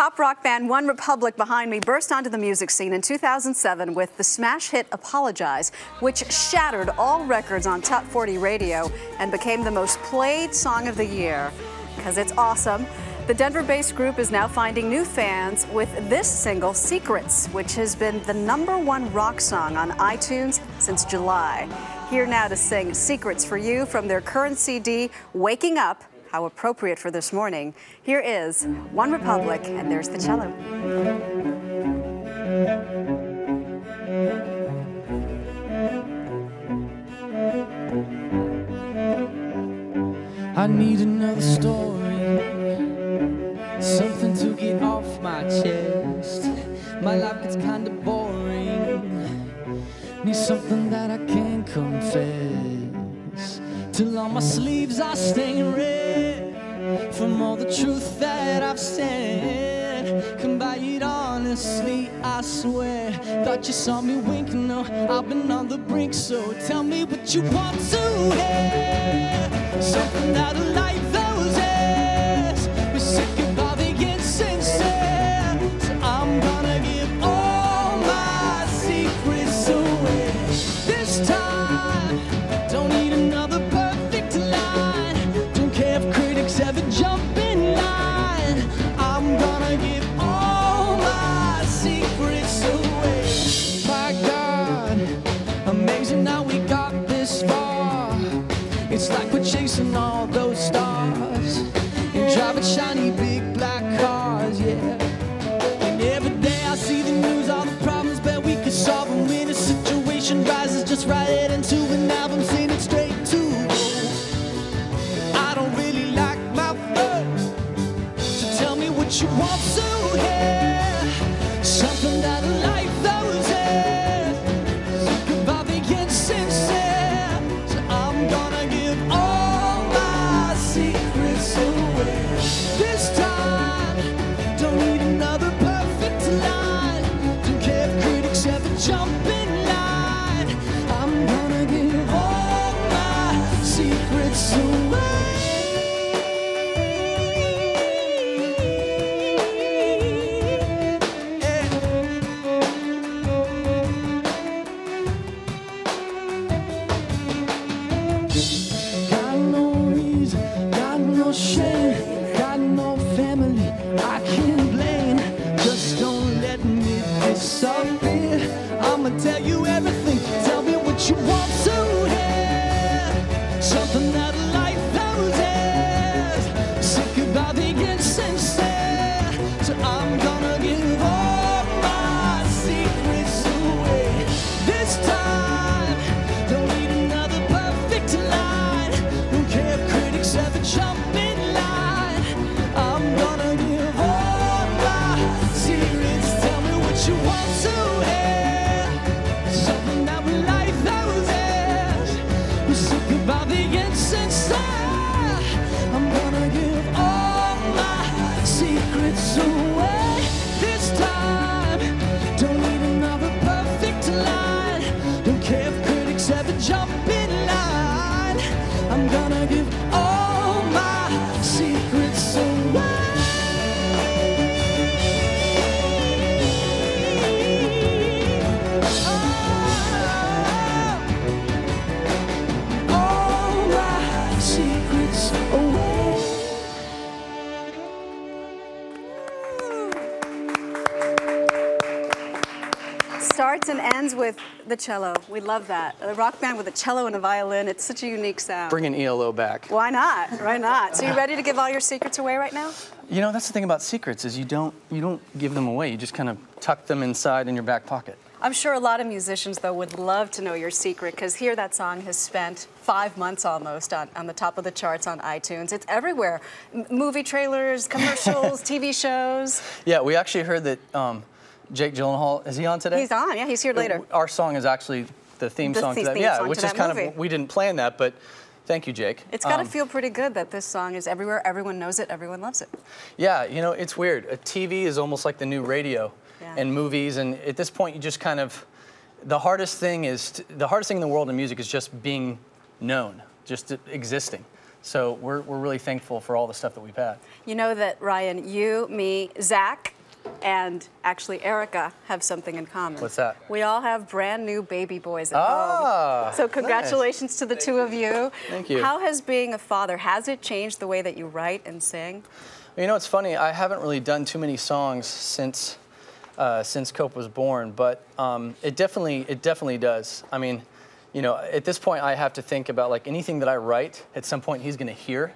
pop rock band One Republic behind me burst onto the music scene in 2007 with the smash hit Apologize, which shattered all records on Top 40 radio and became the most played song of the year. Because it's awesome. The Denver based group is now finding new fans with this single, Secrets, which has been the number one rock song on iTunes since July. Here now to sing Secrets for You from their current CD, Waking Up. How appropriate for this morning. Here is One Republic, and there's the cello. I need another story, something to get off my chest. My life gets kinda boring. Need something that I can confess. Till on my sleeves I stain red from all the truth that I've said. Come by it honestly, I swear. Thought you saw me winking, no, I've been on the brink. So tell me what you want to hear. Something that'll light those airs. We're sick It's like we're chasing all those stars and driving shiny big black cars, yeah. And every day I see the news, all the problems, bet we could solve them when a situation rises. Just write it into an album, sing it straight to gold. I don't really like my first, so tell me what you want no shame, got no family I can blame. Just don't let me disappear. I'ma tell you everything. Tell me what you want to hear. Something that light those airs. Sick about the insincere. So I'm gonna give if critics Starts and ends with the cello. We love that. A rock band with a cello and a violin. It's such a unique sound. Bring an ELO back. Why not? Why not? So you ready to give all your secrets away right now? You know, that's the thing about secrets is you don't you don't give them away. You just kind of tuck them inside in your back pocket. I'm sure a lot of musicians, though, would love to know your secret because here that song has spent five months almost on, on the top of the charts on iTunes. It's everywhere. M- movie trailers, commercials, TV shows. Yeah, we actually heard that um, Jake Gyllenhaal is he on today? He's on, yeah, he's here later. Our song is actually the theme The song theme to that. song yeah, to which is kind movie. of we didn't plan that, but thank you, Jake. It's got to Um, feel pretty good that this song is everywhere. Everyone knows it. Everyone loves it. Yeah, you know, it's weird. A TV is almost like the new radio Yeah. and movies, and at this point, you just kind of, the hardest thing is, the hardest thing in the world in music is just being known, just existing. So we're, we're really thankful for all the stuff that we've had. You know that, Ryan, you, me, Zach, and actually Erica have something in common. What's that? We all have brand new baby boys at Ah, home. So nice. congratulations to the two of you. Thank you. How has being a father, has it changed the way that you write and sing? You know, it's funny. I haven't really done too many songs since uh, since Cope was born, but um, it definitely it definitely does. I mean, you know, at this point, I have to think about like anything that I write. At some point, he's going to hear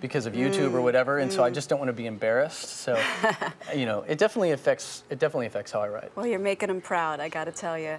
because of YouTube or whatever, and so I just don't want to be embarrassed. So, you know, it definitely affects it definitely affects how I write. Well, you're making them proud, I got to tell you.